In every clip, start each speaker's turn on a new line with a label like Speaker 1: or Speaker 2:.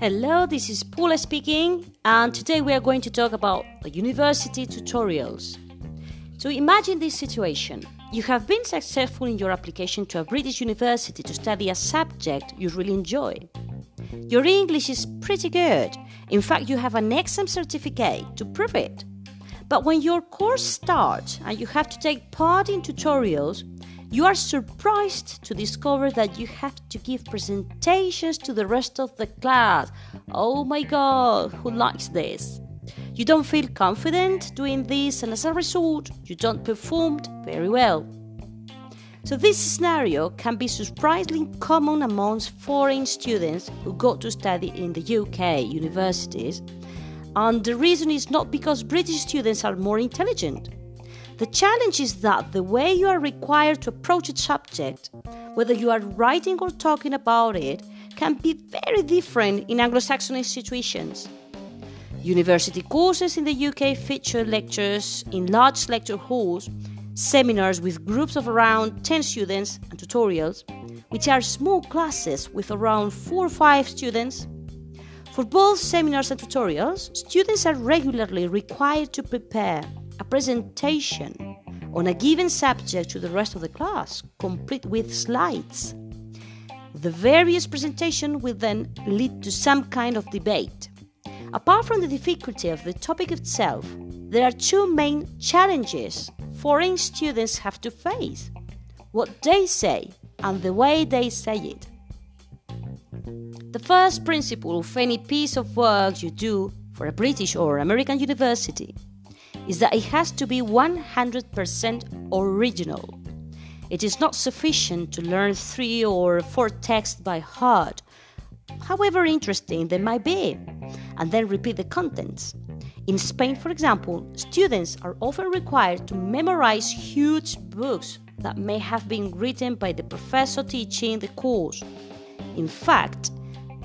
Speaker 1: Hello, this is Paula speaking, and today we are going to talk about university tutorials. So imagine this situation. You have been successful in your application to a British university to study a subject you really enjoy. Your English is pretty good. In fact, you have an exam certificate to prove it. But when your course starts and you have to take part in tutorials, you are surprised to discover that you have to give presentations to the rest of the class. Oh my god, who likes this? You don't feel confident doing this, and as a result, you don't perform very well. So, this scenario can be surprisingly common amongst foreign students who go to study in the UK universities. And the reason is not because British students are more intelligent the challenge is that the way you are required to approach a subject, whether you are writing or talking about it, can be very different in Anglo Saxon institutions. University courses in the UK feature lectures in large lecture halls, seminars with groups of around 10 students, and tutorials, which are small classes with around 4 or 5 students. For both seminars and tutorials, students are regularly required to prepare presentation on a given subject to the rest of the class, complete with slides. The various presentation will then lead to some kind of debate. Apart from the difficulty of the topic itself, there are two main challenges foreign students have to face what they say and the way they say it. The first principle of any piece of work you do for a British or American university is that it has to be 100% original. It is not sufficient to learn three or four texts by heart, however interesting they might be, and then repeat the contents. In Spain, for example, students are often required to memorize huge books that may have been written by the professor teaching the course. In fact,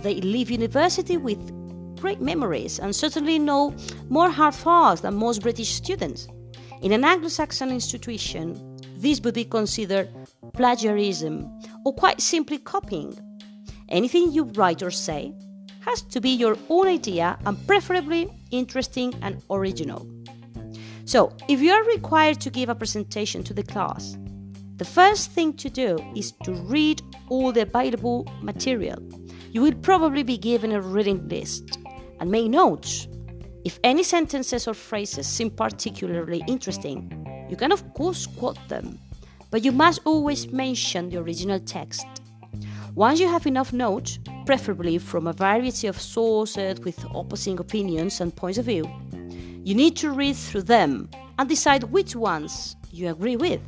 Speaker 1: they leave university with great memories and certainly know more hard facts than most British students. In an Anglo Saxon institution, this would be considered plagiarism or quite simply copying. Anything you write or say has to be your own idea and preferably interesting and original. So, if you are required to give a presentation to the class, the first thing to do is to read all the available material. You will probably be given a reading list and make notes. If any sentences or phrases seem particularly interesting, you can of course quote them, but you must always mention the original text. Once you have enough notes, preferably from a variety of sources with opposing opinions and points of view, you need to read through them and decide which ones you agree with.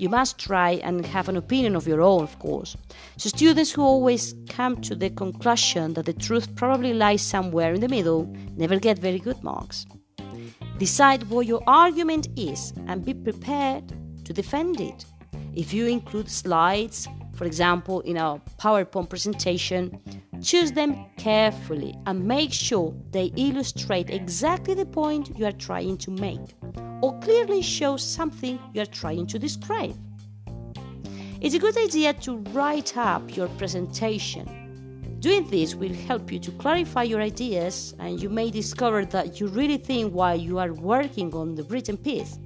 Speaker 1: You must try and have an opinion of your own, of course. So, students who always come to the conclusion that the truth probably lies somewhere in the middle never get very good marks. Decide what your argument is and be prepared to defend it. If you include slides, for example, in a PowerPoint presentation, choose them carefully and make sure they illustrate exactly the point you are trying to make or clearly show something you are trying to describe. It's a good idea to write up your presentation. Doing this will help you to clarify your ideas, and you may discover that you really think while you are working on the written piece.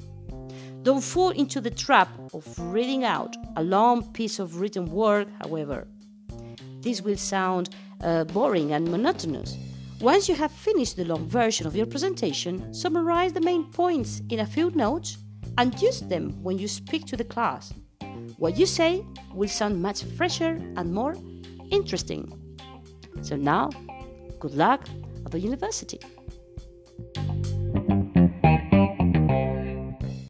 Speaker 1: Don't fall into the trap of reading out a long piece of written work, however. This will sound uh, boring and monotonous, once you have finished the long version of your presentation, summarize the main points in a few notes and use them when you speak to the class. What you say will sound much fresher and more interesting. So now, good luck at the university.